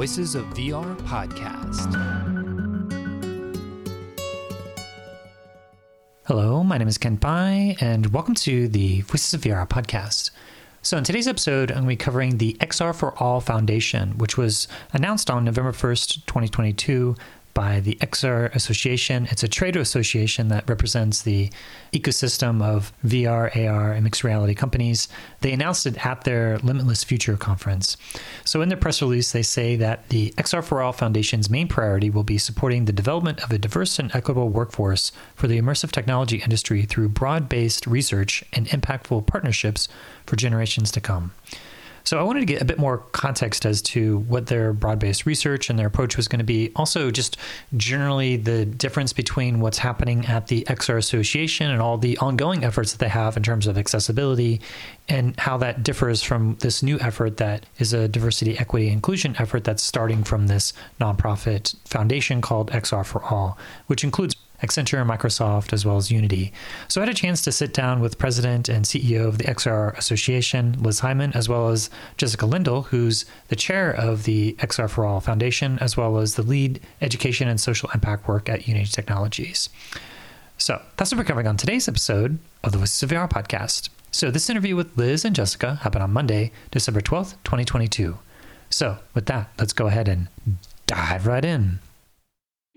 Voices of VR podcast. Hello, my name is Kent Bye, and welcome to the Voices of VR podcast. So, in today's episode, I'm going to be covering the XR for All Foundation, which was announced on November 1st, 2022 by the XR Association. It's a trade association that represents the ecosystem of VR, AR, and mixed reality companies. They announced it at their Limitless Future conference. So, in their press release, they say that the XR for All Foundation's main priority will be supporting the development of a diverse and equitable workforce for the immersive technology industry through broad based research and impactful partnerships for generations to come. So I wanted to get a bit more context as to what their broad-based research and their approach was going to be. Also, just generally the difference between what's happening at the XR Association and all the ongoing efforts that they have in terms of accessibility and how that differs from this new effort that is a diversity, equity, inclusion effort that's starting from this nonprofit foundation called XR for All, which includes Accenture, Microsoft, as well as Unity. So I had a chance to sit down with President and CEO of the XR Association, Liz Hyman, as well as Jessica Lindl, who's the chair of the XR for All Foundation, as well as the lead education and social impact work at Unity Technologies. So that's what we're covering on today's episode of the Voices of VR podcast. So this interview with Liz and Jessica happened on Monday, December 12th, 2022. So with that, let's go ahead and dive right in.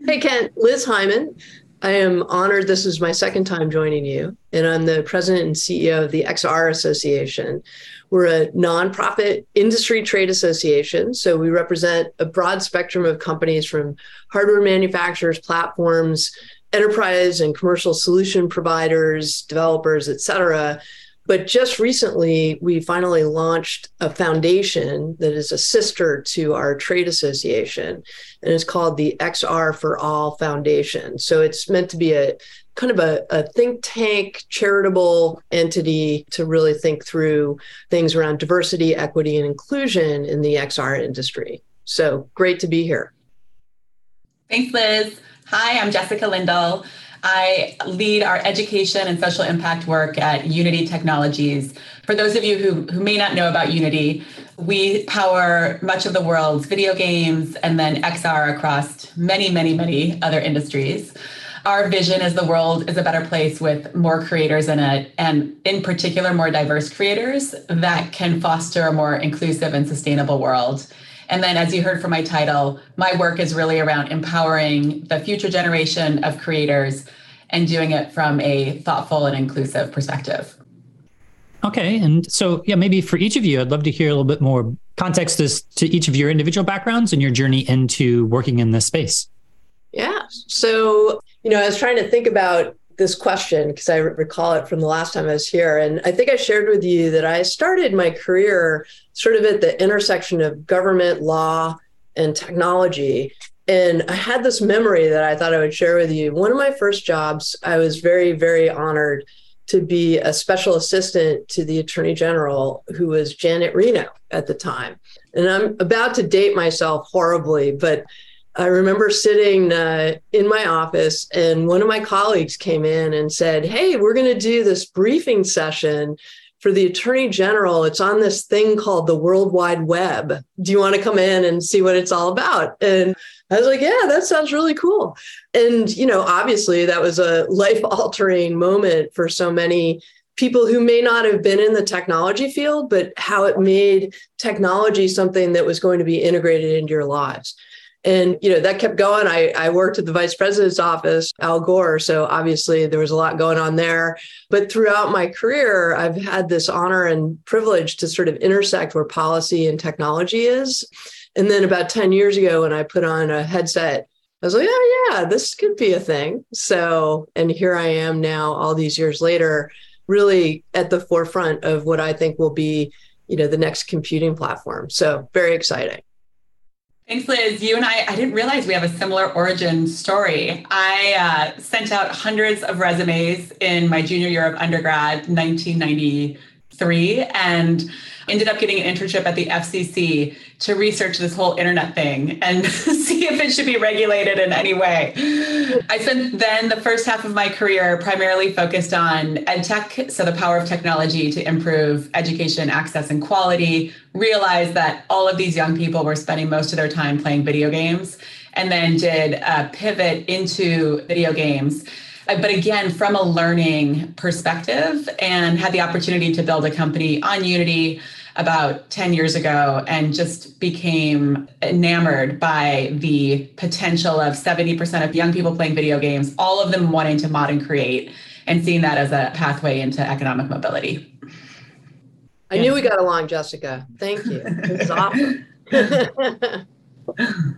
Hey, Kent, Liz Hyman. I am honored. This is my second time joining you, and I'm the president and CEO of the XR Association. We're a nonprofit industry trade association, so we represent a broad spectrum of companies from hardware manufacturers, platforms, enterprise and commercial solution providers, developers, et cetera, but just recently, we finally launched a foundation that is a sister to our trade association, and it's called the XR for All Foundation. So it's meant to be a kind of a, a, think tank charitable entity to really think through things around diversity, equity, and inclusion in the XR industry. So great to be here. Thanks, Liz. Hi, I'm Jessica Lindl. I lead our education and social impact work at Unity Technologies. For those of you who, who may not know about Unity, we power much of the world's video games and then XR across many, many, many other industries. Our vision is the world is a better place with more creators in it, and in particular, more diverse creators that can foster a more inclusive and sustainable world. And then, as you heard from my title, my work is really around empowering the future generation of creators and doing it from a thoughtful and inclusive perspective. Okay. And so, yeah, maybe for each of you, I'd love to hear a little bit more context as to each of your individual backgrounds and your journey into working in this space. Yeah. So, you know, I was trying to think about this question because I recall it from the last time I was here. And I think I shared with you that I started my career sort of at the intersection of government, law, and technology. And I had this memory that I thought I would share with you. One of my first jobs, I was very, very honored to be a special assistant to the attorney general, who was Janet Reno at the time. And I'm about to date myself horribly, but I remember sitting uh, in my office, and one of my colleagues came in and said, Hey, we're going to do this briefing session for the attorney general. It's on this thing called the World Wide Web. Do you want to come in and see what it's all about? And I was like, Yeah, that sounds really cool. And, you know, obviously that was a life altering moment for so many people who may not have been in the technology field, but how it made technology something that was going to be integrated into your lives and you know that kept going I, I worked at the vice president's office al gore so obviously there was a lot going on there but throughout my career i've had this honor and privilege to sort of intersect where policy and technology is and then about 10 years ago when i put on a headset I was like, oh, yeah, this could be a thing. So, and here I am now, all these years later, really at the forefront of what I think will be, you know, the next computing platform. So, very exciting. Thanks, Liz. You and I, I didn't realize we have a similar origin story. I uh, sent out hundreds of resumes in my junior year of undergrad, 1994, three and ended up getting an internship at the FCC to research this whole internet thing and see if it should be regulated in any way. I spent then the first half of my career primarily focused on ed tech, so the power of technology to improve education access and quality, realized that all of these young people were spending most of their time playing video games and then did a pivot into video games Uh, but again from a learning perspective and had the opportunity to build a company on unity about 10 years ago and just became enamored by the potential of 70% of young people playing video games all of them wanting to mod and create and seeing that as a pathway into economic mobility. I knew we got along jessica. Thank you. It's awesome.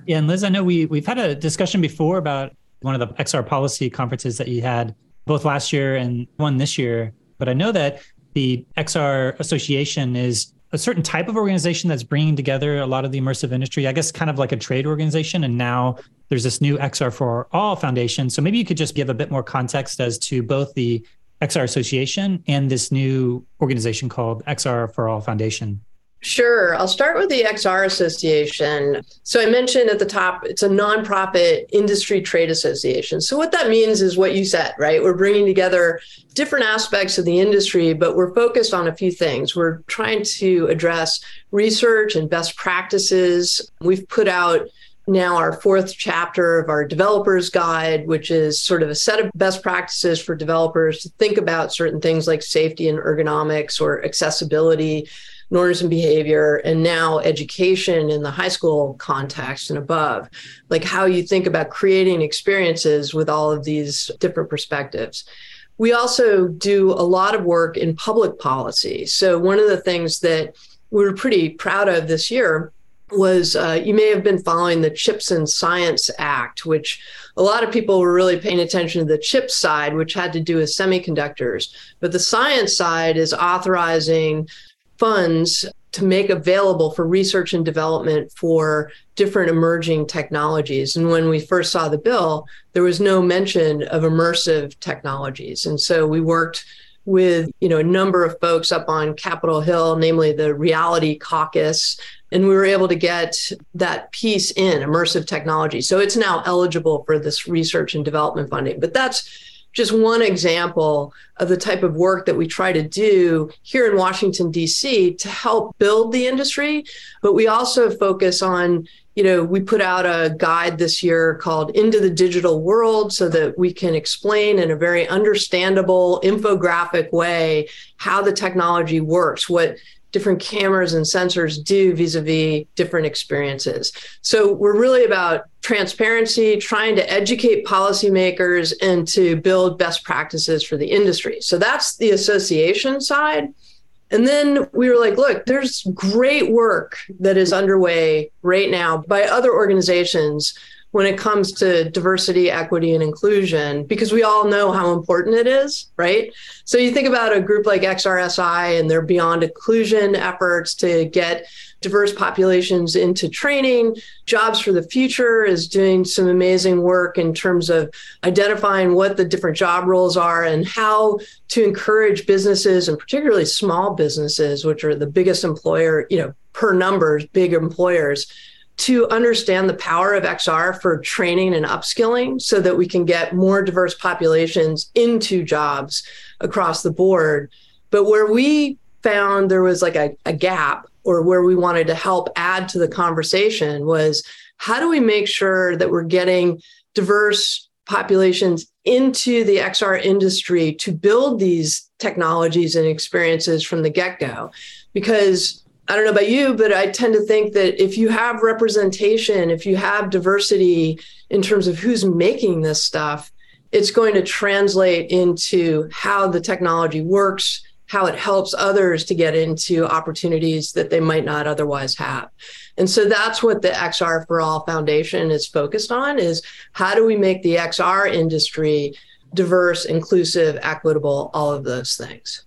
Yeah and liz i know we, we've had a discussion before about one of the XR policy conferences that you had both last year and one this year. But I know that the XR Association is a certain type of organization that's bringing together a lot of the immersive industry, I guess kind of like a trade organization. And now there's this new XR for All Foundation. So maybe you could just give a bit more context as to both the XR Association and this new organization called XR for All Foundation. Sure. I'll start with the XR Association. So I mentioned at the top, it's a nonprofit industry trade association. So what that means is what you said, right? We're bringing together different aspects of the industry, but we're focused on a few things. We're trying to address research and best practices. We've put out now our fourth chapter of our developers guide, which is sort of a set of best practices for developers to think about certain things like safety and ergonomics or accessibility norms and behavior, and now education in the high school context and above, like how you think about creating experiences with all of these different perspectives. We also do a lot of work in public policy. So, one of the things that we were pretty proud of this year was uh, you may have been following the Chips and Science Act, which a lot of people were really paying attention to the chip side, which had to do with semiconductors. But the science side is authorizing funds to make available for research and development for different emerging technologies. And when we first saw the bill, there was no mention of immersive technologies. And so we worked with you know a number of folks up on Capitol Hill, namely the Reality Caucus, and we were able to get that piece in immersive technology. So it's now eligible for this research and development funding. But that's just one example of the type of work that we try to do here in Washington, D.C. to help build the industry. But we also focus on, you know, we put out a guide this year called Into the Digital World so that we can explain in a very understandable infographic way how the technology works, what different cameras and sensors do vis-a-vis different experiences. So we're really about transparency, trying to educate policymakers and to build best practices for the industry. So that's the association side. And then we were like, look, there's great work that is underway right now by other organizations when it comes to diversity, equity, and inclusion, because we all know how important it is, right? So you think about a group like XRSI and their beyond inclusion efforts to get diverse populations into training. Jobs for the Future is doing some amazing work in terms of identifying what the different job roles are and how to encourage businesses and particularly small businesses, which are the biggest employer, you know, per numbers, big employers to understand the power of XR for training and upskilling so that we can get more diverse populations into jobs across the board. But where we found there was like a, a gap or where we wanted to help add to the conversation was how do we make sure that we're getting diverse populations into the XR industry to build these technologies and experiences from the get go? Because I don't know about you, but I tend to think that if you have representation, if you have diversity in terms of who's making this stuff, it's going to translate into how the technology works, how it helps others to get into opportunities that they might not otherwise have. And so that's what the XR for All Foundation is focused on is how do we make the XR industry diverse, inclusive, equitable, all of those things.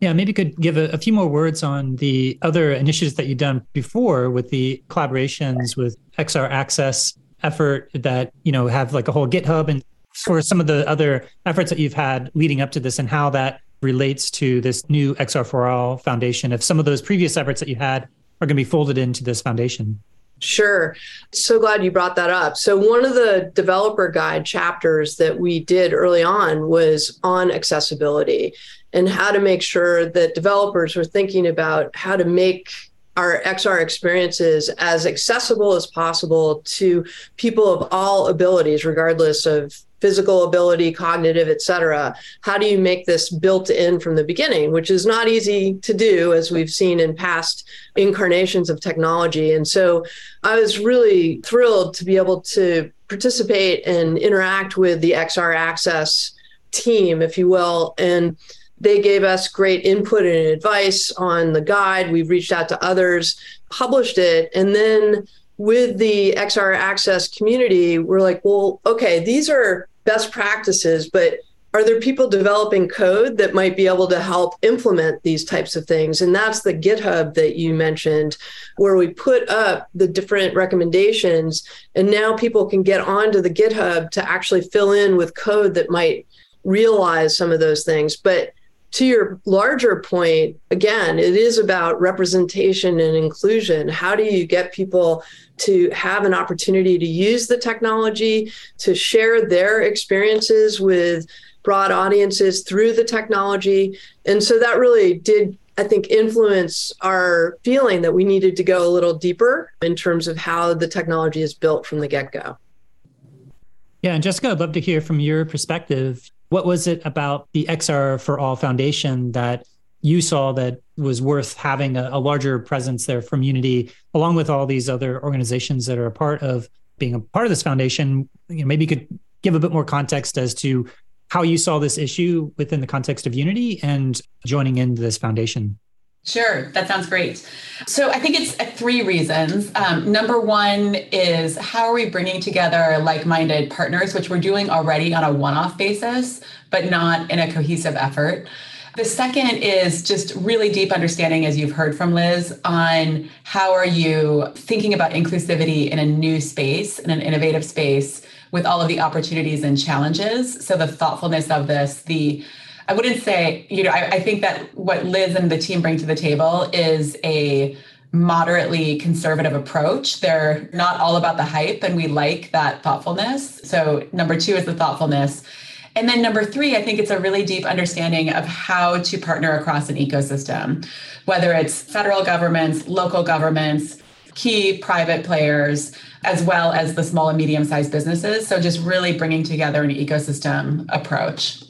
Yeah, maybe you could give a, a, few more words on the other initiatives that you've done before with the collaborations with XR Access effort that, you know, have like a whole GitHub and for some of the other efforts that you've had leading up to this and how that relates to this new XR for All Foundation, if some of those previous efforts that you had are going to be folded into this foundation. Sure. So glad you brought that up. So, one of the developer guide chapters that we did early on was on accessibility and how to make sure that developers were thinking about how to make our XR experiences as accessible as possible to people of all abilities, regardless of physical ability, cognitive, et cetera. How do you make this built in from the beginning, which is not easy to do, as we've seen in past incarnations of technology. And so I was really thrilled to be able to participate and interact with the XR Access team, if you will. And they gave us great input and advice on the guide. We've reached out to others, published it, and then with the XR Access community, we're like, well, okay, these are best practices, but are there people developing code that might be able to help implement these types of things? And that's the GitHub that you mentioned, where we put up the different recommendations. And now people can get onto the GitHub to actually fill in with code that might realize some of those things. But to your larger point, again, it is about representation and inclusion. How do you get people to have an opportunity to use the technology, to share their experiences with broad audiences through the technology? And so that really did I think, influence our feeling that we needed to go a little deeper in terms of how the technology is built from the get go. Yeah, and Jessica, I'd love to hear from your perspective. What was it about the XR for All Foundation that you saw that was worth having a, a, larger presence there from Unity, along with all these other organizations that are a part of being a part of this foundation? You know, maybe you could give a bit more context as to how you saw this issue within the context of Unity and joining into this foundation. Sure, that sounds great. So I think it's uh, three reasons. Um, number one is how are we bringing together like minded partners, which we're doing already on a one off basis, but not in a cohesive effort. The second is just really deep understanding, as you've heard from Liz, on how are you thinking about inclusivity in a new space, in an innovative space, with all of the opportunities and challenges. So the thoughtfulness of this, the I wouldn't say, you know, I, I think that what Liz and the team bring to the table is a moderately conservative approach. They're not all about the hype, and we like that thoughtfulness. So, number two is the thoughtfulness. And then number three, I think it's a really deep understanding of how to partner across an ecosystem, whether it's federal governments, local governments, key private players, as well as the small and medium sized businesses. So, just really bringing together an ecosystem approach.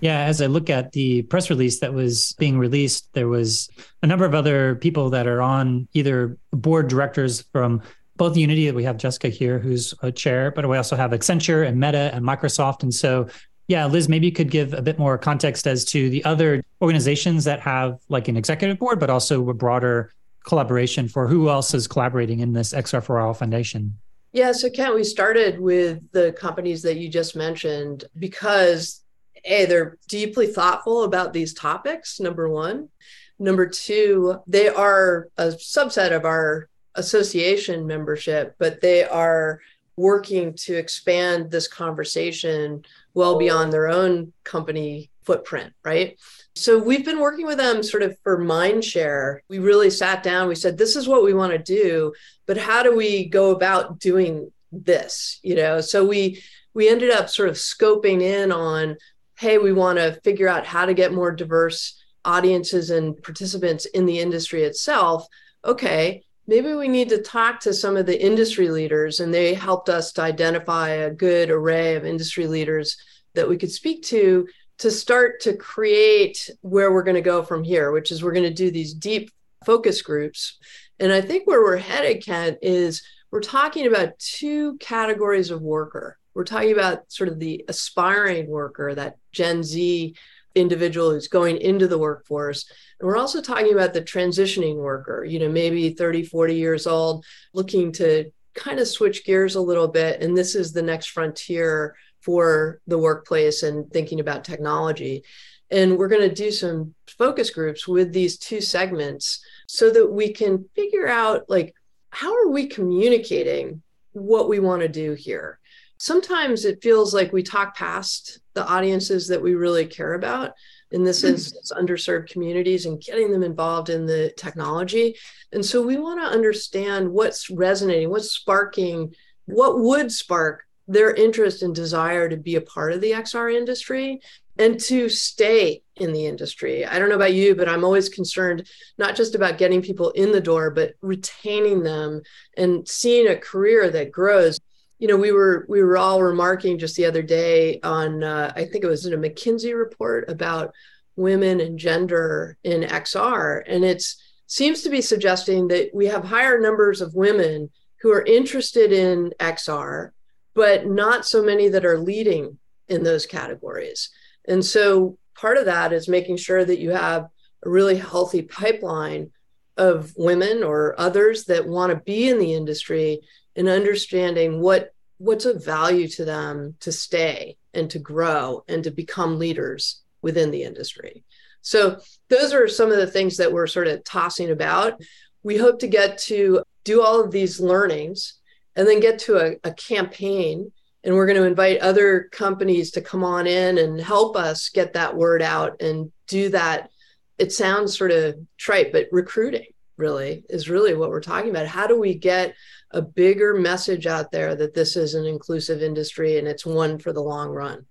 Yeah, as I look at the press release that was being released, there was a number of other people that are on either board directors from both Unity, we have Jessica here, who's a chair, but we also have Accenture and Meta and Microsoft. And so, yeah, Liz, maybe you could give a bit more context as to the other organizations that have like an executive board, but also a broader collaboration for who else is collaborating in this XR for All Foundation. Yeah, so Kent, we started with the companies that you just mentioned because a they're deeply thoughtful about these topics number one. Number two they are a subset of our association membership but they are working to expand this conversation well beyond their own company footprint right? So we've been working with them sort of for mind share. We really sat down we said this is what we want to do but how do we go about doing this? You know so we we ended up sort of scoping in on hey, we want to figure out how to get more diverse audiences and participants in the industry itself. Okay, maybe we need to talk to some of the industry leaders, and they helped us to identify a good array of industry leaders that we could speak to to start to create where we're going to go from here, which is we're going to do these deep focus groups. And I think where we're headed, Kent, is we're talking about two categories of worker. We're talking about sort of the aspiring worker, that Gen Z individual who's going into the workforce. And we're also talking about the transitioning worker, you know, maybe 30, 40 years old, looking to kind of switch gears a little bit. And this is the next frontier for the workplace and thinking about technology. And we're going to do some focus groups with these two segments so that we can figure out like, how are we communicating what we want to do here? Sometimes it feels like we talk past the audiences that we really care about. in this hmm. instance, underserved communities and getting them involved in the technology. And so we want to understand what's resonating, what's sparking, what would spark their interest and desire to be a part of the XR industry and to stay in the industry. I don't know about you, but I'm always concerned not just about getting people in the door, but retaining them and seeing a career that grows. You know, we were we were all remarking just the other day on uh, I think it was in a McKinsey report about women and gender in XR, and it seems to be suggesting that we have higher numbers of women who are interested in XR, but not so many that are leading in those categories. And so part of that is making sure that you have a really healthy pipeline of women or others that want to be in the industry and understanding what what's of value to them to stay and to grow and to become leaders within the industry. So those are some of the things that we're sort of tossing about. We hope to get to do all of these learnings and then get to a, a campaign and we're going to invite other companies to come on in and help us get that word out and do that it sounds sort of trite but recruiting really is really what we're talking about how do we get a bigger message out there that this is an inclusive industry and it's one for the long run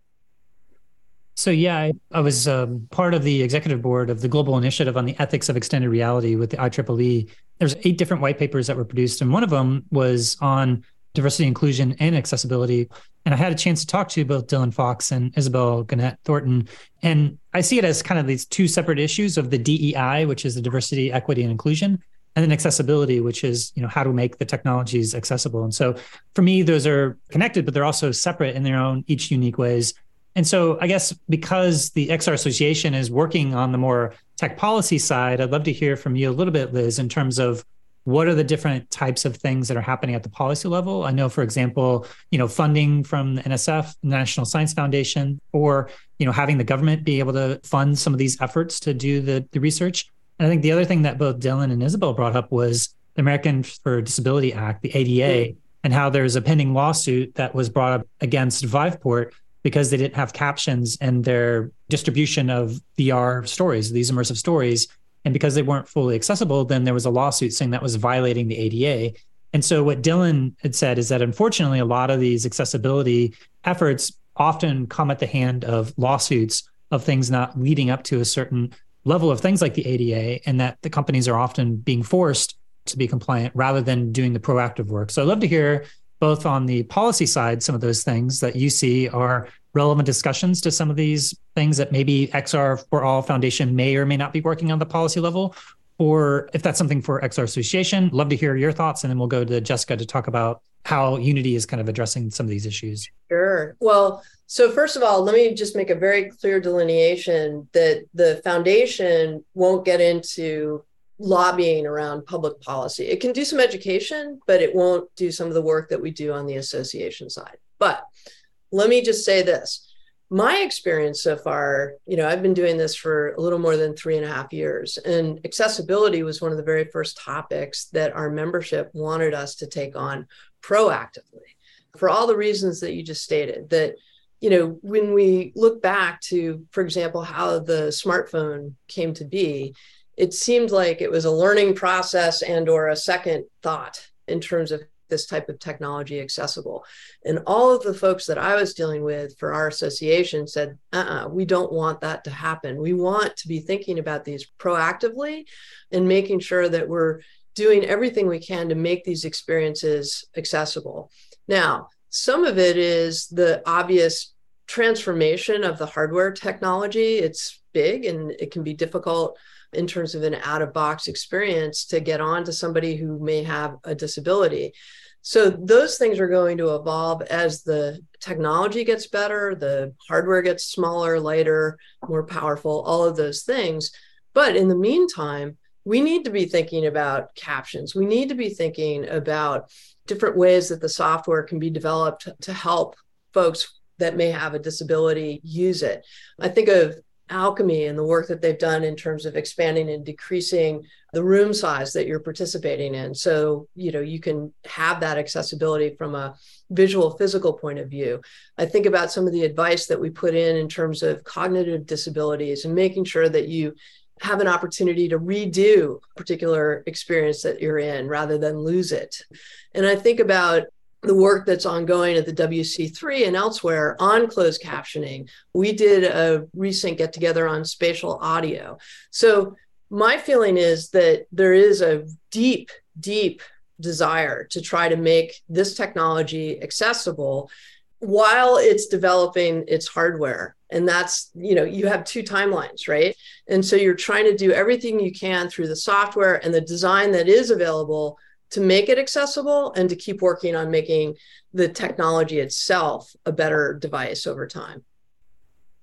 so yeah, I, I was um, part of the executive board of the global initiative on the ethics of extended reality with the IEEE. There's eight different white papers that were produced, and one of them was on diversity, inclusion, and accessibility. And I had a chance to talk to both Dylan Fox and Isabel Gannett Thornton. And I see it as kind of these two separate issues of the DEI, which is the diversity, equity, and inclusion, and then accessibility, which is, you know, how to make the technologies accessible. And so for me, those are connected, but they're also separate in their own each unique ways. And so I guess because the XR Association is working on the more tech policy side, I'd love to hear from you a little bit, Liz, in terms of what are the different types of things that are happening at the policy level i know for example you know funding from the nsf national science foundation or you know having the government be able to fund some of these efforts to do the, the research and i think the other thing that both dylan and isabel brought up was the american for disability act the ada and how there's a pending lawsuit that was brought up against viveport because they didn't have captions and their distribution of vr stories these immersive stories and because they weren't fully accessible, then there was a lawsuit saying that was violating the ADA. And so what Dylan had said is that unfortunately, a lot of these accessibility efforts often come at the hand of lawsuits of things not leading up to a certain level of things like the ADA, and that the companies are often being forced to be compliant rather than doing the proactive work. So I'd love to hear both on the policy side, some of those things that you see are relevant discussions to some of these things that maybe XR for All Foundation may or may not be working on the policy level, or if that's something for XR Association, love to hear your thoughts, and then we'll go to Jessica to talk about how Unity is kind of addressing some of these issues. Sure. Well, so first of all, let me just make a very clear delineation that the foundation won't get into lobbying around public policy. It can do some education, but it won't do some of the work that we do on the association side. But let me just say this my experience so far, you know, I've been doing this for a little more than three and a half years, and accessibility was one of the very first topics that our membership wanted us to take on proactively for all the reasons that you just stated. That, you know, when we look back to, for example, how the smartphone came to be, it seemed like it was a learning process and or a second thought in terms of this type of technology accessible. And all of the folks that I was dealing with for our association said, uh-uh, we don't want that to happen. We want to be thinking about these proactively and making sure that we're doing everything we can to make these experiences accessible. Now, some of it is the obvious transformation of the hardware technology. It's big and it can be difficult in terms of an out of box experience to get on to somebody who may have a disability. So those things are going to evolve as the technology gets better, the hardware gets smaller, lighter, more powerful, all of those things. But in the meantime, we need to be thinking about captions. We need to be thinking about different ways that the software can be developed to help folks that may have a disability use it. I think of Owlchemy and the work that they've done in terms of expanding and decreasing the room size that you're participating in so you know you can have that accessibility from a visual physical point of view i think about some of the advice that we put in in terms of cognitive disabilities and making sure that you have an opportunity to redo a particular experience that you're in rather than lose it and i think about the work that's ongoing at the WC3 and elsewhere on closed captioning. We did a recent get together on spatial audio. So, my feeling is that there is a deep, deep desire to try to make this technology accessible while it's developing its hardware and that's you know you have two timelines right and so you're trying to do everything you can through the software and the design that is available to make it accessible and to keep working on making the technology itself a better device over time.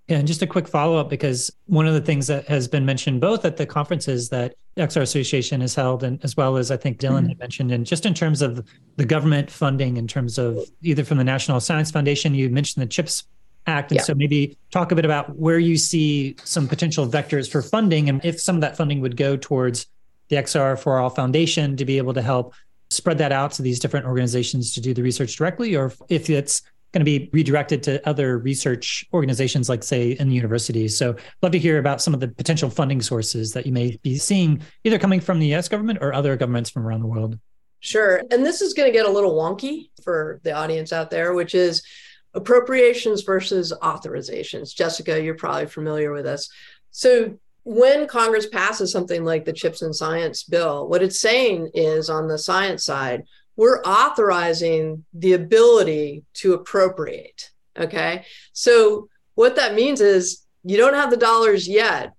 Yeah, and just a quick follow up because one of the things that has been mentioned both at the conferences that XR Association has held, and as well as I think Dylan mm-hmm. had mentioned, and just in terms of the government funding, in terms of either from the National Science Foundation, you mentioned the CHIPS Act, and yeah. so maybe talk a bit about where you see some potential vectors for funding, and if some of that funding would go towards the XR for All Foundation to be able to help spread that out to these different organizations to do the research directly, or if it's going to be redirected to other research organizations, like say in the universities. So, love to hear about some of the potential funding sources that you may be seeing, either coming from the US government or other governments from around the world. Sure. And this is going to get a little wonky for the audience out there, which is appropriations versus authorizations. Jessica, you're probably familiar with this. So, when Congress passes something like the CHIPS and Science bill, what it's saying is on the science side, we're authorizing the ability to appropriate. Okay. So, what that means is you don't have the dollars yet,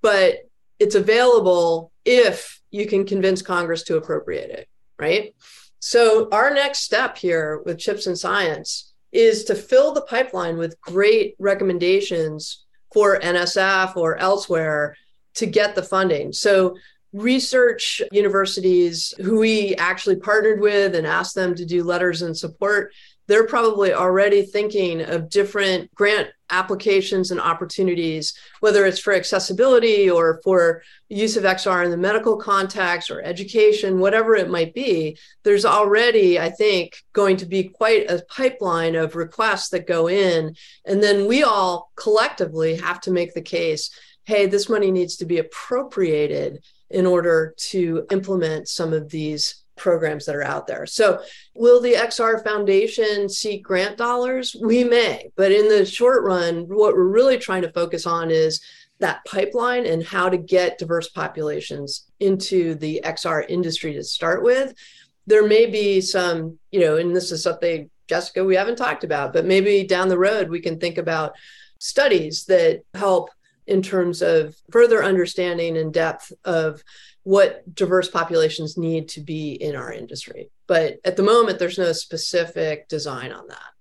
but it's available if you can convince Congress to appropriate it. Right. So, our next step here with CHIPS and Science is to fill the pipeline with great recommendations for NSF or elsewhere to get the funding. So research universities who we actually partnered with and asked them to do letters in support they're probably already thinking of different grant applications and opportunities, whether it's for accessibility or for use of XR in the medical context or education, whatever it might be. There's already, I think, going to be quite a pipeline of requests that go in. And then we all collectively have to make the case hey, this money needs to be appropriated in order to implement some of these programs that are out there. So, will the XR Foundation seek grant dollars? We may, but in the short run, what we're really trying to focus on is that pipeline and how to get diverse populations into the XR industry to start with. There may be some, you know, and this is something, Jessica, we haven't talked about, but maybe down the road we can think about studies that help in terms of further understanding and depth of what diverse populations need to be in our industry. But at the moment, there's no specific design on that.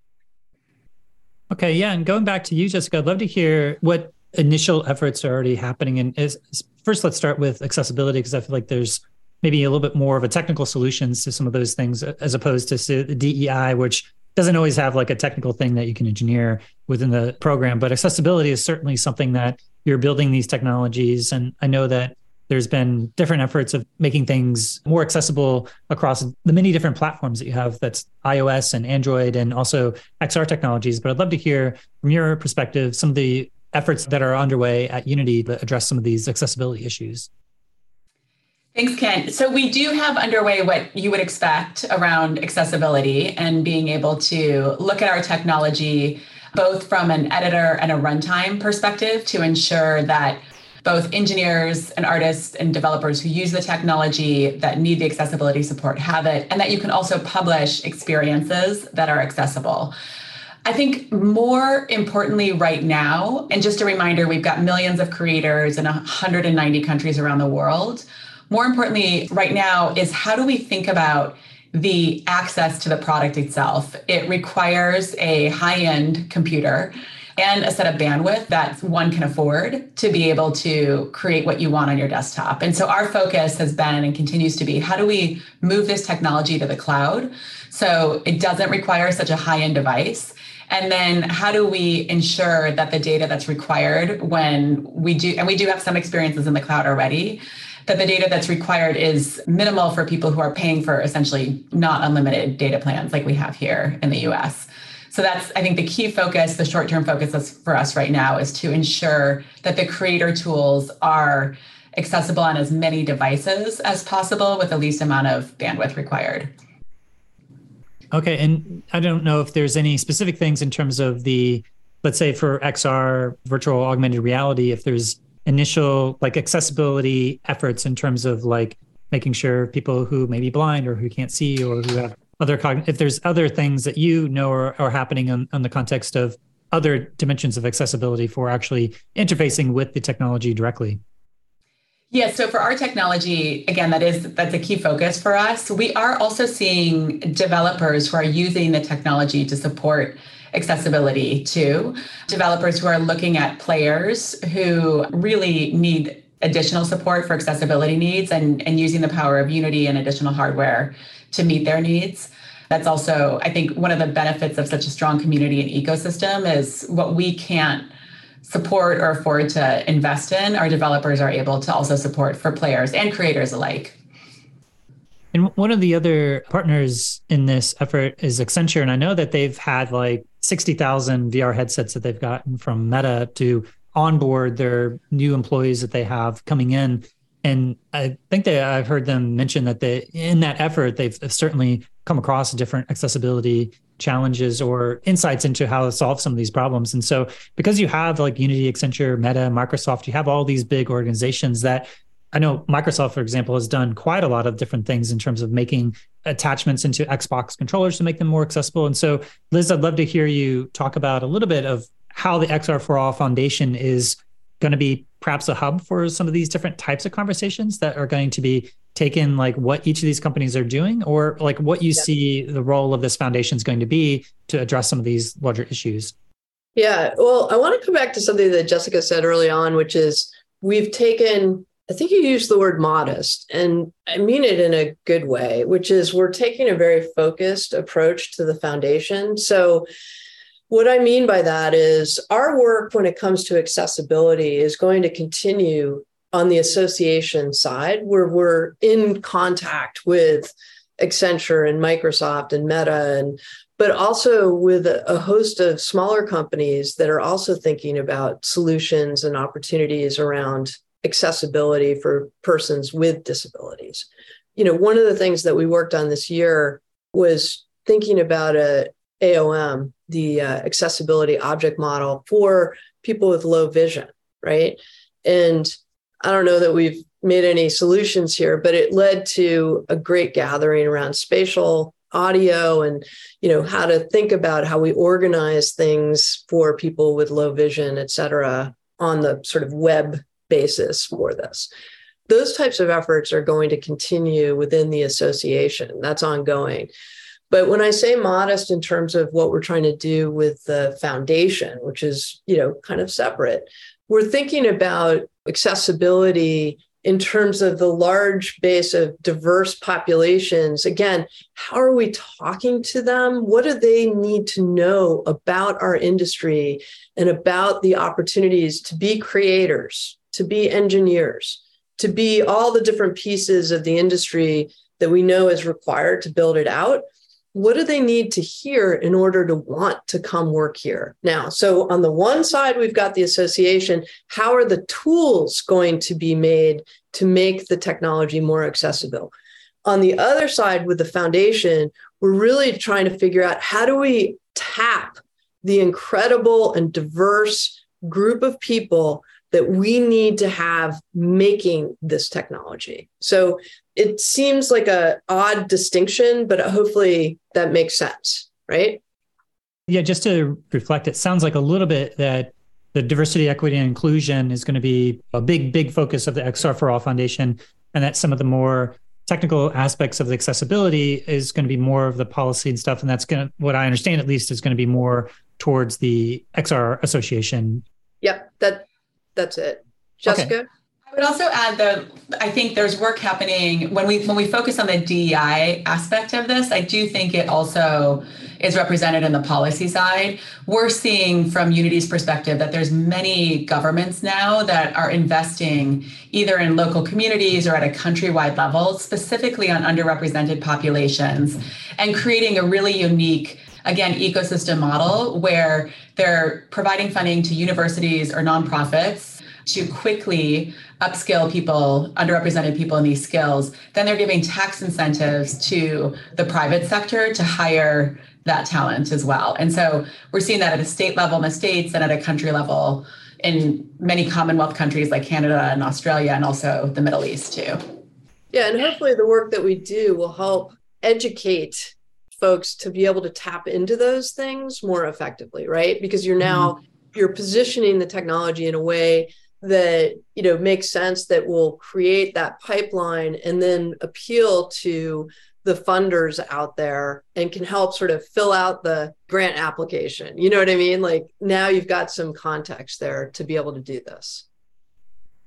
Okay, yeah, and going back to you, Jessica, I'd love to hear what initial efforts are already happening. And is, first, let's start with accessibility because I feel like there's maybe a little bit more of a technical solutions to some of those things uh, as opposed to the DEI, which doesn't always have like a technical thing that you can engineer within the program. But accessibility is certainly something that you're building these technologies, and I know that there's been different efforts of making things more accessible across the many different platforms that you have that's iOS and Android and also XR technologies. But I'd love to hear from your perspective some of the efforts that are underway at Unity to address some of these accessibility issues. Thanks, Ken. So we do have underway what you would expect around accessibility and being able to look at our technology both from an editor and a runtime perspective to ensure that both engineers and artists and developers who use the technology that need the accessibility support have it, and that you can also publish experiences that are accessible. I think more importantly, right now, and just a reminder, we've got millions of creators in 190 countries around the world. More importantly, right now, is how do we think about the access to the product itself? It requires a high end computer and a set of bandwidth that one can afford to be able to create what you want on your desktop. And so our focus has been and continues to be how do we move this technology to the cloud so it doesn't require such a high end device? And then how do we ensure that the data that's required when we do, and we do have some experiences in the cloud already, that the data that's required is minimal for people who are paying for essentially not unlimited data plans like we have here in the US. So that's, I think, the key focus, the short term focus for us right now is to ensure that the creator tools are accessible on as many devices as possible with the least amount of bandwidth required. Okay. And I don't know if there's any specific things in terms of the, let's say for XR, virtual augmented reality, if there's initial like accessibility efforts in terms of like making sure people who may be blind or who can't see or who have other cogn- if there's other things that you know are, are happening on the context of other dimensions of accessibility for actually interfacing with the technology directly yeah, so for our technology, again, that is that's a key focus for us. We are also seeing developers who are using the technology to support accessibility too. Developers who are looking at players who really need additional support for accessibility needs and, and using the power of Unity and additional hardware to meet their needs. That's also, I think, one of the benefits of such a strong community and ecosystem is what we can't support or afford to invest in, our developers are able to also support for players and creators alike. And one of the other partners in this effort is Accenture. And I know that they've had like 60,000 VR headsets that they've gotten from Meta to onboard their new employees that they have coming in. And I think that I've heard them mention that they, in that effort, they've certainly come across different accessibility challenges or insights into how to solve some of these problems. And so, because you have like Unity, Accenture, Meta, Microsoft, you have all these big organizations that I know Microsoft, for example, has done quite a lot of different things in terms of making attachments into Xbox controllers to make them more accessible. And so, Liz, I'd love to hear you talk about a little bit of how the XR for All Foundation is going to be perhaps a hub for some of these different types of conversations that are going to be taken like what each of these companies are doing or like what you yep. see the role of this foundation is going to be to address some of these larger issues yeah well i want to come back to something that jessica said early on which is we've taken i think you used the word modest and i mean it in a good way which is we're taking a very focused approach to the foundation so what I mean by that is our work when it comes to accessibility is going to continue on the association side, where we're in contact with Accenture and Microsoft and Meta and but also with a host of smaller companies that are also thinking about solutions and opportunities around accessibility for persons with disabilities. You know, one of the things that we worked on this year was thinking about a AOM, the uh, accessibility object model for people with low vision, right? And I don't know that we've made any solutions here, but it led to a great gathering around spatial audio and you know how to think about how we organize things for people with low vision et cetera on the sort of web basis for this. Those types of efforts are going to continue within the association. That's ongoing but when I say modest in terms of what we're trying to do with the foundation, which is, you know, kind of separate, we're thinking about accessibility in terms of the large base of diverse populations. Again, how are we talking to them? What do they need to know about our industry and about the opportunities to be creators, to be engineers, to be all the different pieces of the industry that we know is required to build it out? What do they need to hear in order to want to come work here now? So on the one side we've got the association. How are the tools going to be made to make the technology more accessible? On the other side with the foundation we're really trying to figure out how do we tap the incredible and diverse group of people that we need to have making this technology. So it seems like a odd distinction, but hopefully that makes sense, right? Yeah, just to reflect, it sounds like a little bit that the diversity, equity, and inclusion is going to be a big, big focus of the XR for All Foundation, and that some of the more technical aspects of the accessibility is going to be more of the policy and stuff, and that's going to, what I understand at least, is going to be more towards the XR Association. Yep, that that's it. Jessica? Okay. I would also add that I think there's work happening when we when we focus on the DEI aspect of this. I do think it also is represented in the policy side. We're seeing from Unity's perspective that there's many governments now that are investing either in local communities or at a countrywide level, specifically on underrepresented populations, and creating a really unique again ecosystem model where they're providing funding to universities or nonprofits to quickly upskill people, underrepresented people in these skills, then they're giving tax incentives to the private sector to hire that talent as well. And so we're seeing that at a state level in the States and at a country level in many Commonwealth countries like Canada and Australia and also the Middle East too. Yeah, and hopefully the work that we do will help educate folks to be able to tap into those things more effectively, right? Because you're now mm-hmm. you're positioning the technology in a way that you know makes sense that will create that pipeline and then appeal to the funders out there and can help sort of fill out the grant application. You know what I mean? Like now you've got some context there to be able to do this.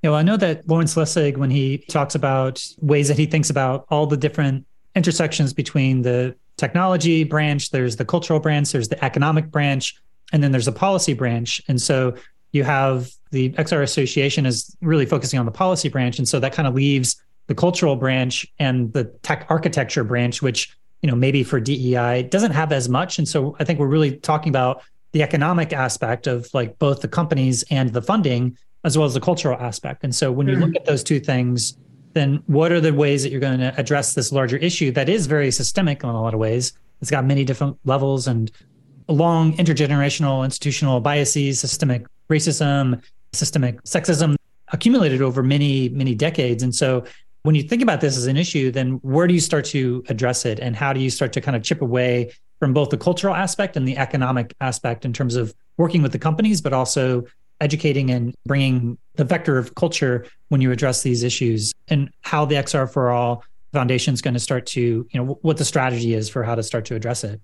Yeah, well, I know that Lawrence Lessig, when he talks about ways that he thinks about all the different intersections between the technology branch, there's the cultural branch, there's the economic branch, and then there's a policy branch. And so you have the XR Association is really focusing on the policy branch, and so that kind of leaves the cultural branch and the tech architecture branch, which you know maybe for DEI doesn't have as much. And so I think we're really talking about the economic aspect of like both the companies and the funding, as well as the cultural aspect. And so when you look hmm. at those two things, then what are the ways that you're going to address this larger issue that is very systemic in a lot of ways? It's got many different levels and long intergenerational institutional biases, systemic racism, systemic sexism accumulated over many, many decades. And so when you think about this as an issue, then where do you start to address it? And how do you start to kind of chip away from both the cultural aspect and the economic aspect in terms of working with the companies, but also educating and bringing the vector of culture when you address these issues and how the XR for All Foundation is going to start to, you know, what the strategy is for how to start to address it?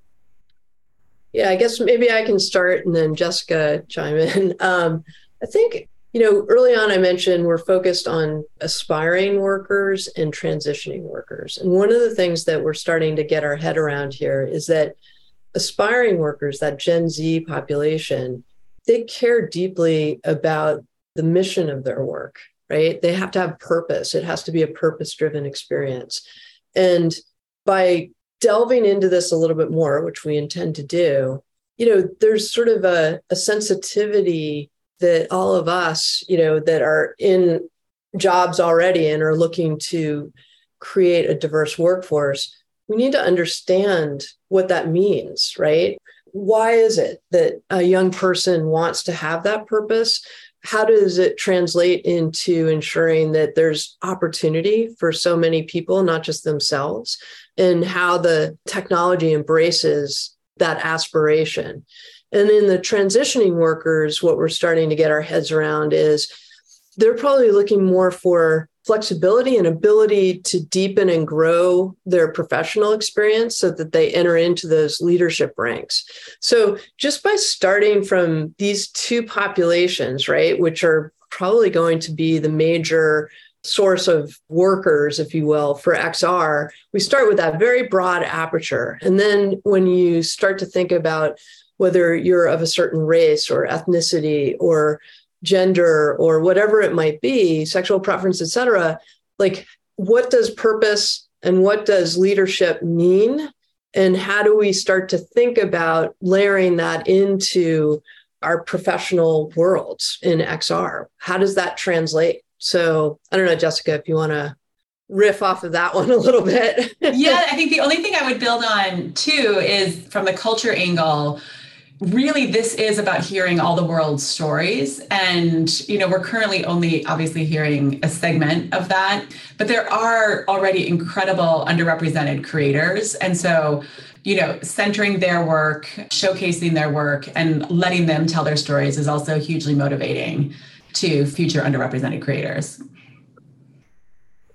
Yeah, I guess maybe I can start and then Jessica chime in. Um, I think, you know, early on I mentioned we're focused on aspiring workers and transitioning workers. And one of the things that we're starting to get our head around here is that aspiring workers, that Gen Z population, they care deeply about the mission of their work, right? They have to have purpose. It has to be a purpose driven experience. And by delving into this a little bit more, which we intend to do, you know, there's sort of a, a sensitivity that all of us, you know, that are in jobs already and are looking to create a diverse workforce, we need to understand what that means, right? Why is it that a young person wants to have that purpose? How does it translate into ensuring that there's opportunity for so many people, not just themselves? and how the technology embraces that aspiration. And in the transitioning workers, what we're starting to get our heads around is they're probably looking more for flexibility and ability to deepen and grow their professional experience so that they enter into those leadership ranks. So just by starting from these two populations, right, which are probably going to be the major source of workers, if you will, for XR, we start with that very broad aperture. And then when you start to think about whether you're of a certain race or ethnicity or gender or whatever it might be, sexual preference, et cetera, like what does purpose and what does leadership mean? And how do we start to think about layering that into our professional worlds in XR? How does that translate? So I don't know, Jessica, if you want to riff off of that one a little bit. yeah, I think the only thing I would build on too is from the culture angle. Really, this is about hearing all the world's stories. And, you know, we're currently only obviously hearing a segment of that, but there are already incredible underrepresented creators. And so, you know, centering their work, showcasing their work, and letting them tell their stories is also hugely motivating to future underrepresented creators.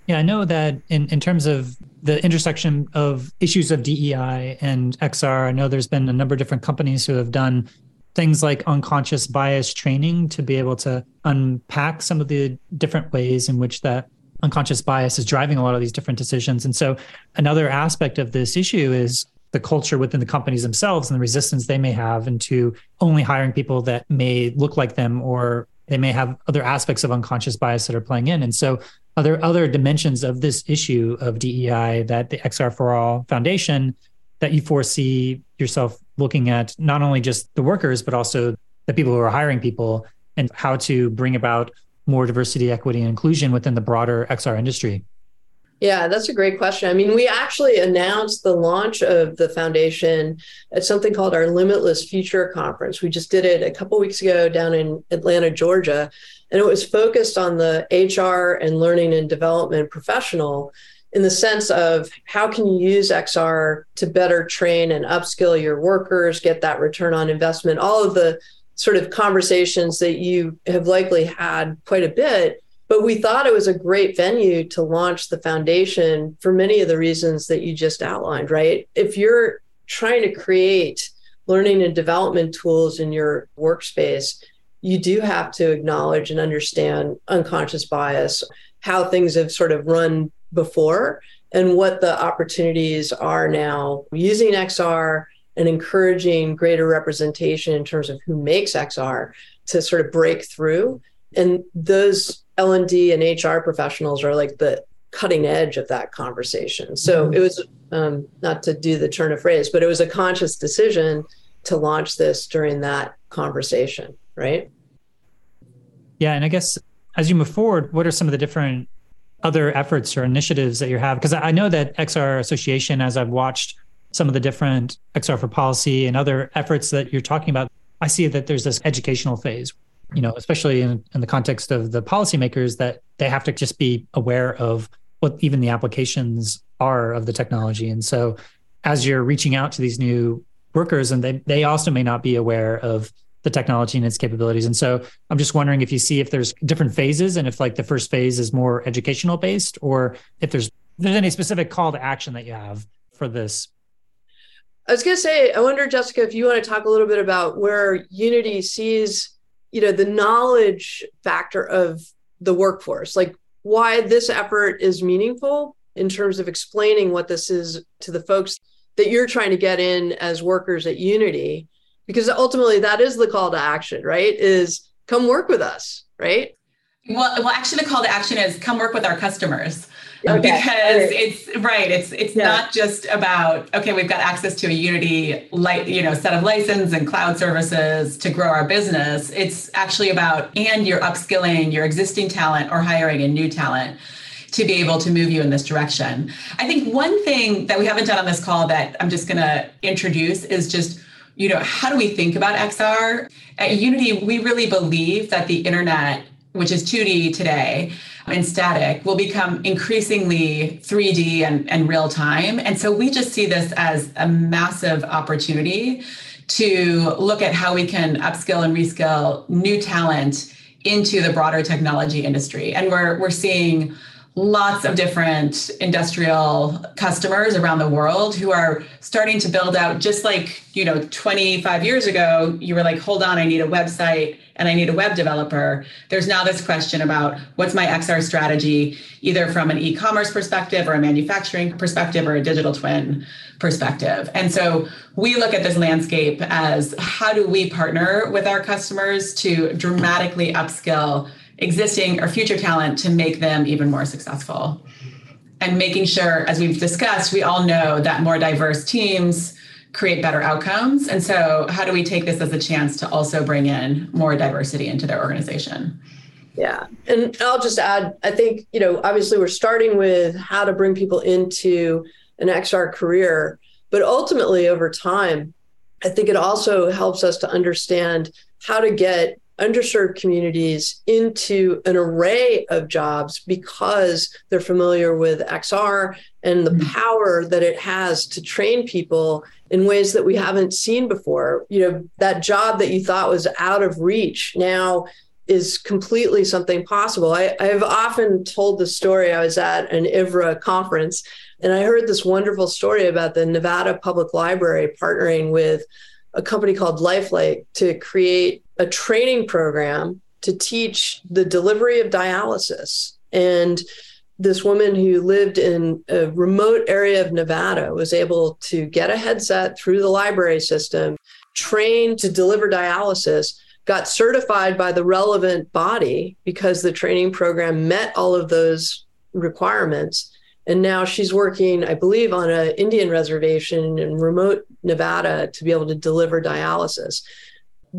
Yeah, I know that in, in terms of the intersection of issues of DEI and XR, I know there's been a number of different companies who have done things like unconscious bias training to be able to unpack some of the different ways in which that unconscious bias is driving a lot of these different decisions. And so another aspect of this issue is the culture within the companies themselves and the resistance they may have into only hiring people that may look like them or they may have other aspects of unconscious bias that are playing in. And so, are there other dimensions of this issue of DEI that the XR for All Foundation that you foresee yourself looking at not only just the workers, but also the people who are hiring people and how to bring about more diversity, equity, and inclusion within the broader XR industry? Yeah, that's a great question. I mean, we actually announced the launch of the foundation at something called our Limitless Future Conference. We just did it a couple weeks ago down in Atlanta, Georgia, and it was focused on the HR and learning and development professional in the sense of how can you use XR to better train and upskill your workers, get that return on investment, all of the sort of conversations that you have likely had quite a bit but we thought it was a great venue to launch the foundation for many of the reasons that you just outlined, right? If you're trying to create learning and development tools in your workspace, you do have to acknowledge and understand unconscious bias, how things have sort of run before, and what the opportunities are now using XR and encouraging greater representation in terms of who makes XR to sort of break through. And those L&D and HR professionals are like the cutting edge of that conversation. So mm-hmm. it was um, not to do the turn of phrase, but it was a conscious decision to launch this during that conversation, right? Yeah, and I guess as you move forward, what are some of the different other efforts or initiatives that you have? Because I know that XR Association, as I've watched some of the different XR for policy and other efforts that you're talking about, I see that there's this educational phase you know, especially in, in the context of the policymakers, that they have to just be aware of what even the applications are of the technology. And so as you're reaching out to these new workers and they, they also may not be aware of the technology and its capabilities. And so I'm just wondering if you see if there's different phases and if like the first phase is more educational based or if there's if there's any specific call to action that you have for this. I was going to say, I wonder, Jessica, if you want to talk a little bit about where Unity sees you know the knowledge factor of the workforce like why this effort is meaningful in terms of explaining what this is to the folks that you're trying to get in as workers at unity. Because ultimately that is the call to action right? Is come work with us right? Well well actually the call to action is come work with our customers okay. because it's right it's it's yeah. not just about okay we've got access to a unity light you know set of license and cloud services to grow our business it's actually about and you're upskilling your existing talent or hiring a new talent to be able to move you in this direction i think one thing that we haven't done on this call that i'm just going to introduce is just you know how do we think about xr at unity we really believe that the internet which is 2d today and static will become increasingly 3D and, and real time. And so we just see this as a massive opportunity to look at how we can upskill and reskill new talent into the broader technology industry. And we're, we're seeing lots of different industrial customers around the world who are starting to build out just like you know 25 years ago you were like hold on i need a website and i need a web developer there's now this question about what's my xr strategy either from an e-commerce perspective or a manufacturing perspective or a digital twin perspective and so we look at this landscape as how do we partner with our customers to dramatically upskill existing or future talent to make them even more successful. And making sure, as we've discussed, we all know that more diverse teams create better outcomes. And so, how do we take this as a chance to also bring in more diversity into their organization? Yeah. And I'll just add, I think, you know, obviously we're starting with how to bring people into an XR career, but ultimately over time, I think it also helps us to understand how to get underserved communities into an array of jobs because they're familiar with XR and the mm-hmm. power that it has to train people in ways that we haven't seen before. You know, that job that you thought was out of reach now is completely something possible. I, have often told the story. I was at an IVRA conference and I heard this wonderful story about the Nevada Public Library partnering with a company called Lifelike to create a training program to teach the delivery of dialysis. And this woman who lived in a remote area of Nevada was able to get a headset through the library system, train to deliver dialysis, got certified by the relevant body because the training program met all of those requirements. And now she's working, I believe, on an Indian reservation in remote Nevada to be able to deliver dialysis.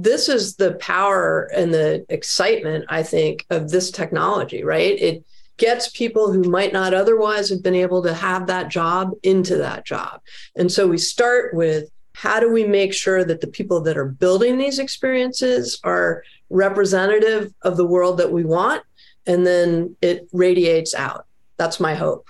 This is the power and the excitement, I think, of this technology, right? It gets people who might not otherwise have been able to have that job into that job. And so we start with how do we make sure that the people that are building these experiences are representative of the world that we want? And then it radiates out. That's my hope.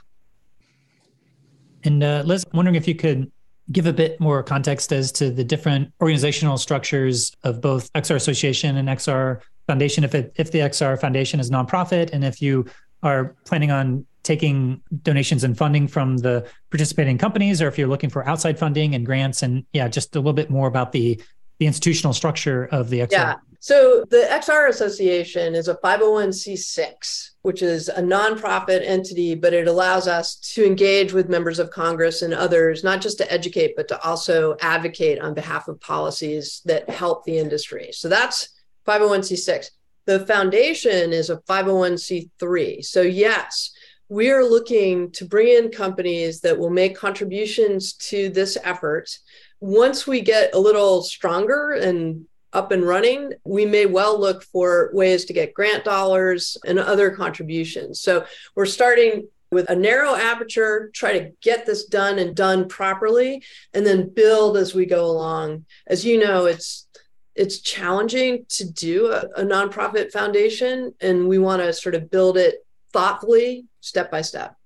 And uh, Liz, I'm wondering if you could give a bit more context as to the different organizational structures of both XR Association and XR Foundation. If it, if the XR Foundation is nonprofit, and if you are planning on taking donations and funding from the participating companies or if you're looking for outside funding and grants and yeah just a little bit more about the the institutional structure of the XR. Yeah. So the XR Association is a 501c6, which is a nonprofit entity, but it allows us to engage with members of Congress and others, not just to educate, but to also advocate on behalf of policies that help the industry. So that's 501c6. The foundation is a 501c3. So, yes, we are looking to bring in companies that will make contributions to this effort. Once we get a little stronger and up and running, we may well look for ways to get grant dollars and other contributions. So, we're starting with a narrow aperture, try to get this done and done properly, and then build as we go along. As you know, it's it's challenging to do a, a nonprofit foundation, and we want to sort of build it thoughtfully, step by step.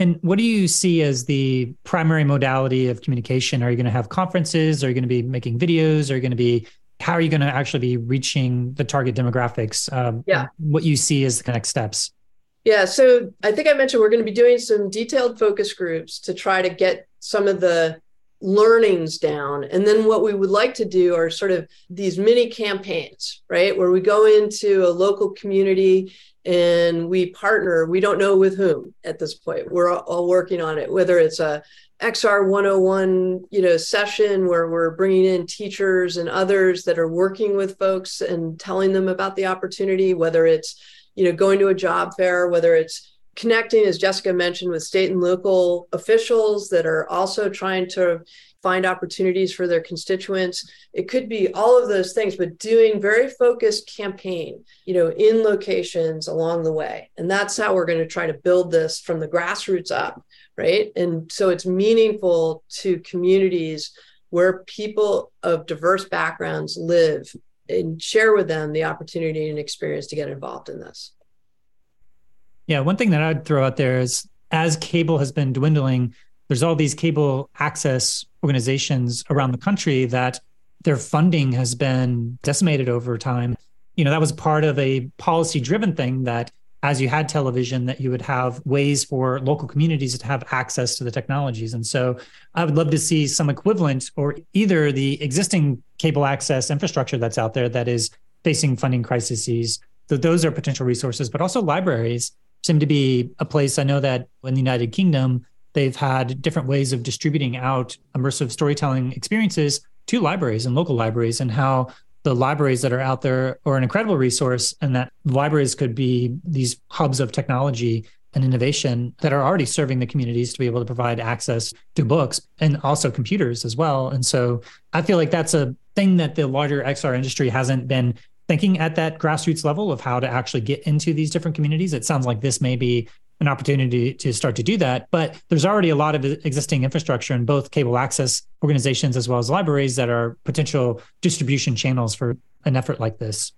And what do you see as the primary modality of communication? Are you going to have conferences? Are you going to be making videos? Are you going to be how are you going to actually be reaching the target demographics? Um, yeah. What you see as the next steps? Yeah. So I think I mentioned we're going to be doing some detailed focus groups to try to get some of the learnings down. And then what we would like to do are sort of these mini campaigns, right? Where we go into a local community and we partner. We don't know with whom at this point. We're all working on it, whether it's a XR 101, you know, session where we're bringing in teachers and others that are working with folks and telling them about the opportunity, whether it's, you know, going to a job fair, whether it's connecting, as Jessica mentioned, with state and local officials that are also trying to find opportunities for their constituents. It could be all of those things, but doing very focused campaign, you know, in locations along the way. And that's how we're going to try to build this from the grassroots up, right? And so it's meaningful to communities where people of diverse backgrounds live and share with them the opportunity and experience to get involved in this. Yeah, one thing that I'd throw out there is as cable has been dwindling, there's all these cable access organizations around the country that their funding has been decimated over time. You know, that was part of a policy driven thing that as you had television that you would have ways for local communities to have access to the technologies. And so I would love to see some equivalent or either the existing cable access infrastructure that's out there that is facing funding crises. So those are potential resources, but also libraries seem to be a place I know that in the United Kingdom, they've had different ways of distributing out immersive storytelling experiences to libraries and local libraries, and how the libraries that are out there are an incredible resource, and that libraries could be these hubs of technology and innovation that are already serving the communities to be able to provide access to books and also computers as well. And so I feel like that's a thing that the larger XR industry hasn't been thinking at that grassroots level of how to actually get into these different communities. It sounds like this may be an opportunity to start to do that. But there's already a lot of existing infrastructure in both cable access organizations as well as libraries that are potential distribution channels for an effort like this.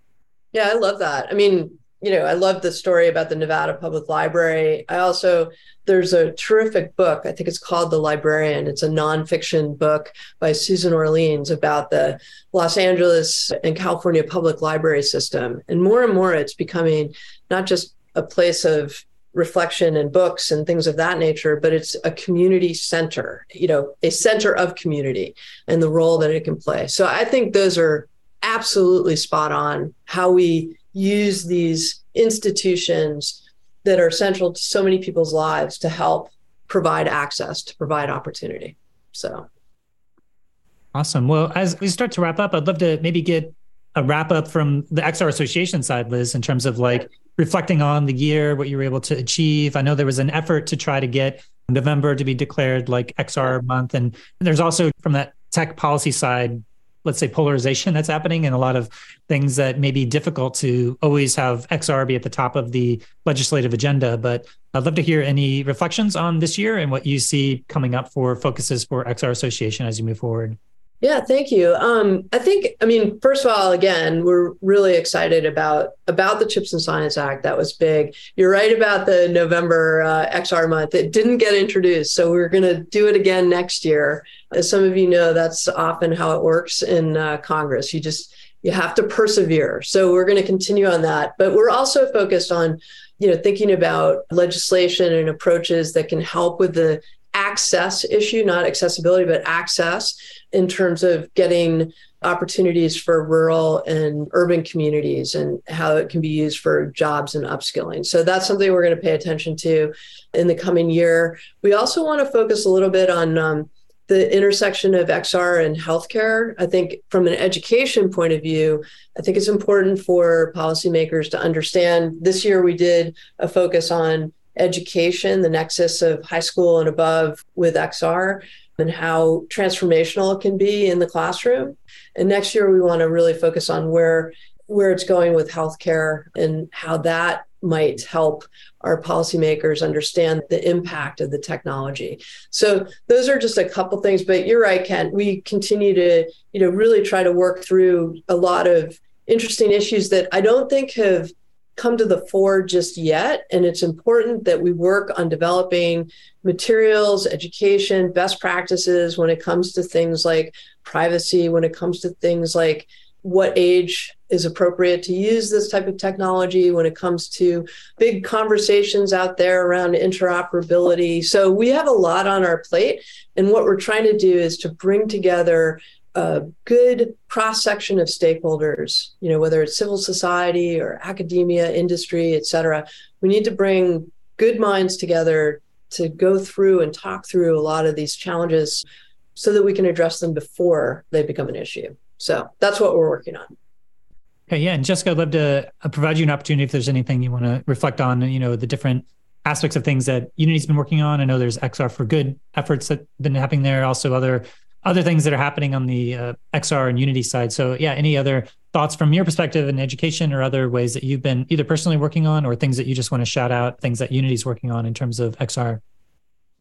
Yeah, I love that. I mean, you know, I love the story about the Nevada Public Library. I also, there's a terrific book. I think it's called The Librarian. It's a nonfiction book by Susan Orleans about the Los Angeles and California public library system. And more and more, it's becoming not just a place of reflection and books and things of that nature, but it's a community center, you know, a center of community and the role that it can play. So I think those are absolutely spot on how we use these institutions that are central to so many people's lives to help provide access, to provide opportunity. So awesome. Well, as we start to wrap up, I'd love to maybe get a wrap up from the XR Association side, Liz, in terms of like reflecting on the year, what you were able to achieve. I know there was an effort to try to get November to be declared like XR month. And there's also from that tech policy side, let's say polarization that's happening and a lot of things that may be difficult to always have XR be at the top of the legislative agenda. But I'd love to hear any reflections on this year and what you see coming up for focuses for XR Association as you move forward. Yeah, thank you. Um, I think, I mean, first of all, again, we're really excited about about the Chips and Science Act. That was big. You're right about the November uh, XR month. It didn't get introduced, so we're going to do it again next year. As some of you know, that's often how it works in uh, Congress. You just you have to persevere. So we're going to continue on that, but we're also focused on you know thinking about legislation and approaches that can help with the access issue, not accessibility, but access in terms of getting opportunities for rural and urban communities and how it can be used for jobs and upskilling. So that's something we're going to pay attention to in the coming year. We also want to focus a little bit on um, the intersection of XR and healthcare. I think from an education point of view, I think it's important for policymakers to understand. This year we did a focus on education, the nexus of high school and above with XR and how transformational it can be in the classroom. And next year we want to really focus on where where it's going with healthcare and how that might help our policymakers understand the impact of the technology. So those are just a couple things, but you're right, Kent. We continue to, you know, really try to work through a lot of interesting issues that I don't think have come to the fore just yet. And it's important that we work on developing materials, education, best practices when it comes to things like privacy, when it comes to things like what age is appropriate to use this type of technology when it comes to big conversations out there around interoperability. So we have a lot on our plate. And what we're trying to do is to bring together a good cross section of stakeholders, you know, whether it's civil society or academia, industry, et cetera. We need to bring good minds together to go through and talk through a lot of these challenges so that we can address them before they become an issue. So that's what we're working on. Okay, yeah, and Jessica, I'd love to uh, provide you an opportunity if there's anything you want to reflect on, you know, the different aspects of things that Unity's been working on. I know there's XR for Good efforts that have been happening there, also other other things that are happening on the uh, XR and Unity side. So, yeah, any other thoughts from your perspective in education or other ways that you've been either personally working on or things that you just want to shout out, things that Unity's working on in terms of XR?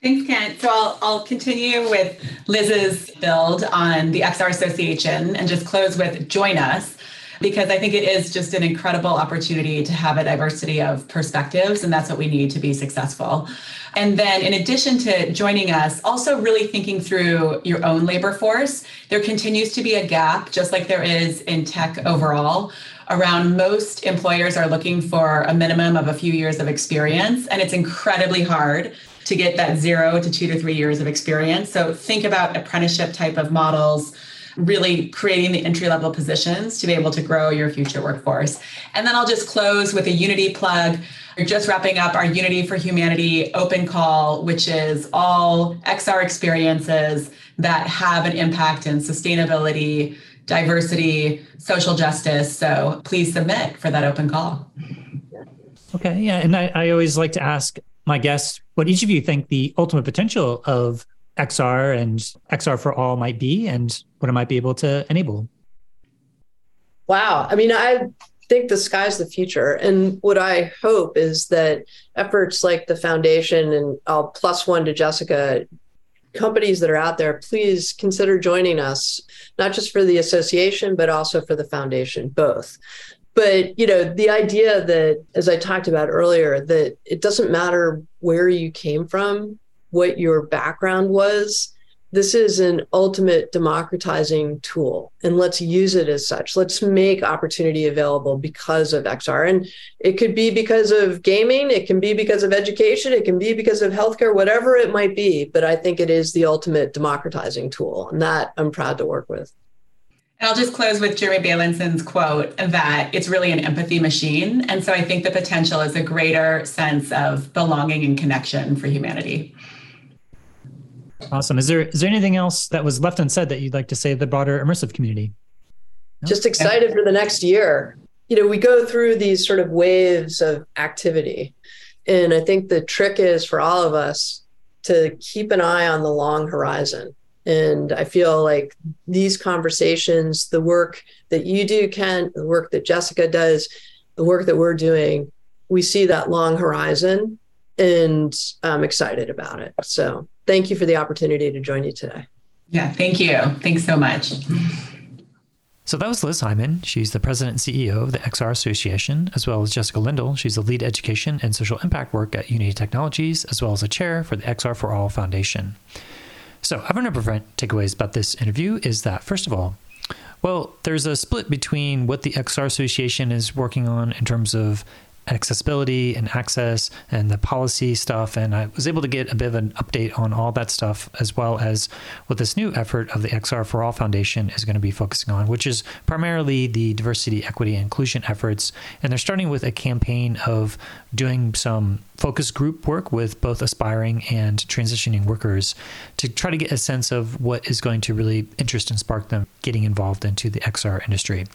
Thanks, Kent. So I'll, I'll continue with Liz's build on the XR Association and just close with join us because I think it is just an incredible opportunity to have a diversity of perspectives, and that's what we need to be successful. And then, in addition to joining us, also really thinking through your own labor force. There continues to be a gap, just like there is in tech overall, around most employers are looking for a minimum of a few years of experience, and it's incredibly hard to get that zero to two to three years of experience. So, think about apprenticeship type of models really creating the entry level positions to be able to grow your future workforce. And then I'll just close with a Unity plug. We're just wrapping up our Unity for Humanity open call, which is all XR experiences that have an impact in sustainability, diversity, social justice. So please submit for that open call. Okay. Yeah. And I, I always like to ask my guests what each of you think the ultimate potential of XR and XR for all might be and what it might be able to enable? Wow. I mean, I think the sky's the future. And what I hope is that efforts like the foundation and I'll plus one to Jessica, companies that are out there, please consider joining us, not just for the association, but also for the foundation, both. But you know, the idea that, as I talked about earlier, that it doesn't matter where you came from, what your background was, this is an ultimate democratizing tool. And let's use it as such. Let's make opportunity available because of xr and it could be because of gaming it can be because of education it can be because of healthcare whatever it might be. But i think it is the ultimate democratizing tool and that i'm proud to work with. And I'll just close with Jeremy Bailenson's quote that it's really an empathy machine. And so I think the potential is a greater sense of belonging and connection for humanity. Awesome. Is there is there anything else that was left unsaid that you'd like to say to the broader immersive community? No? Just excited for the next year. You know, we go through these sort of waves of activity. And I think the trick is for all of us to keep an eye on the long horizon. And I feel like these conversations, the work that you do, Kent, the work that Jessica does, the work that we're doing, we see that long horizon and I'm excited about it. So thank you for the opportunity to join you today. Yeah, thank you. Thanks so much. So that was Liz Hyman. She's the president and CEO of the XR Association, as well as Jessica Lindl. She's the lead education and social impact work at Unity Technologies, as well as a chair for the XR for All Foundation. So I have a number of takeaways about this interview is that, first of all, well, there's a split between what the XR Association is working on in terms of accessibility and access and the policy stuff. And I was able to get a bit of an update on all that stuff, as well as what this new effort of the XR for All Foundation is going to be focusing on, which is primarily the diversity, equity, and inclusion efforts. And they're starting with a campaign of doing some focus group work with both aspiring and transitioning workers to try to get a sense of what is going to really interest and spark them getting involved into the XR industry.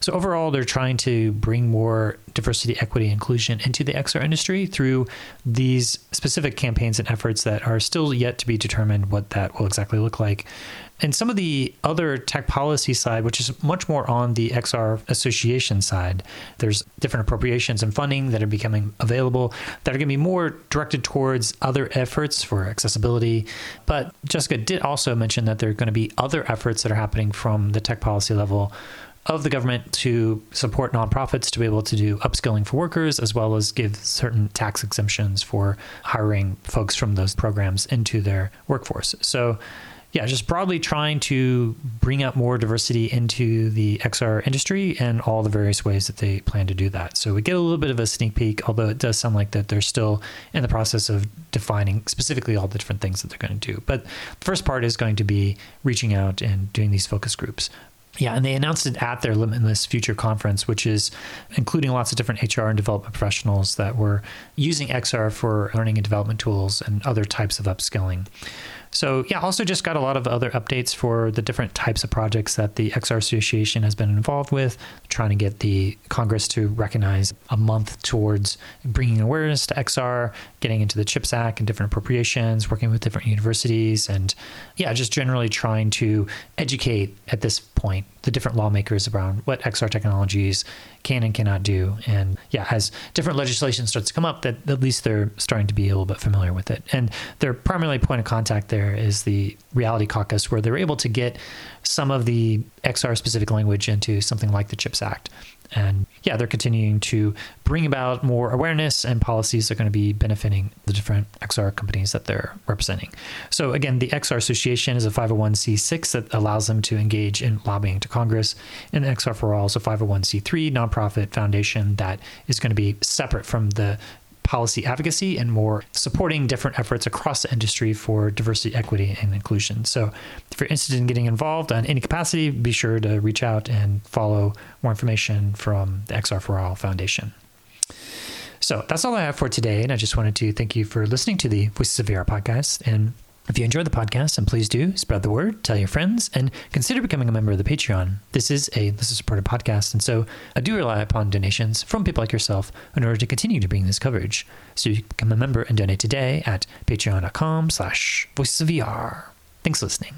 So overall, they're trying to bring more diversity, equity, inclusion into the XR industry through these specific campaigns and efforts that are still yet to be determined what that will exactly look like. And some of the other tech policy side, which is much more on the XR association side, there's different appropriations and funding that are becoming available that are going to be more directed towards other efforts for accessibility. But Jessica did also mention that there are going to be other efforts that are happening from the tech policy level of the government to support nonprofits to be able to do upskilling for workers, as well as give certain tax exemptions for hiring folks from those programs into their workforce. So yeah, just broadly trying to bring up more diversity into the XR industry and all the various ways that they plan to do that. So we get a little bit of a sneak peek, although it does sound like that they're still in the process of defining specifically all the different things that they're going to do. But the first part is going to be reaching out and doing these focus groups. Yeah, and they announced it at their Limitless Future conference, which is including lots of different HR and development professionals that were using XR for learning and development tools and other types of upskilling. So, yeah, also just got a lot of other updates for the different types of projects that the XR Association has been involved with, trying to get the Congress to recognize a month towards bringing awareness to XR, getting into the CHIPS Act and different appropriations, working with different universities, and yeah, just generally trying to educate at this point the different lawmakers around what XR technologies can and cannot do. And yeah, as different legislation starts to come up, that at least they're starting to be a little bit familiar with it. And their primary point of contact there is the Reality Caucus, where they're able to get some of the XR specific language into something like the CHIPS Act. And yeah, they're continuing to bring about more awareness and policies that are going to be benefiting the different XR companies that they're representing. So, again, the XR Association is a 501c6 that allows them to engage in lobbying to Congress. And XR for All is a 501c3 nonprofit foundation that is going to be separate from the policy advocacy and more supporting different efforts across the industry for diversity, equity, and inclusion. So, if you're interested in getting involved on any capacity, be sure to reach out and follow more information from the XR for All Foundation. So that's all I have for today. And I just wanted to thank you for listening to the Voices of VR podcast. And if you enjoy the podcast, and please do spread the word, tell your friends, and consider becoming a member of the Patreon. This is a listener supported podcast, and so I do rely upon donations from people like yourself in order to continue to bring this coverage. So you can become a member and donate today at patreon.com slash voices of VR. Thanks for listening.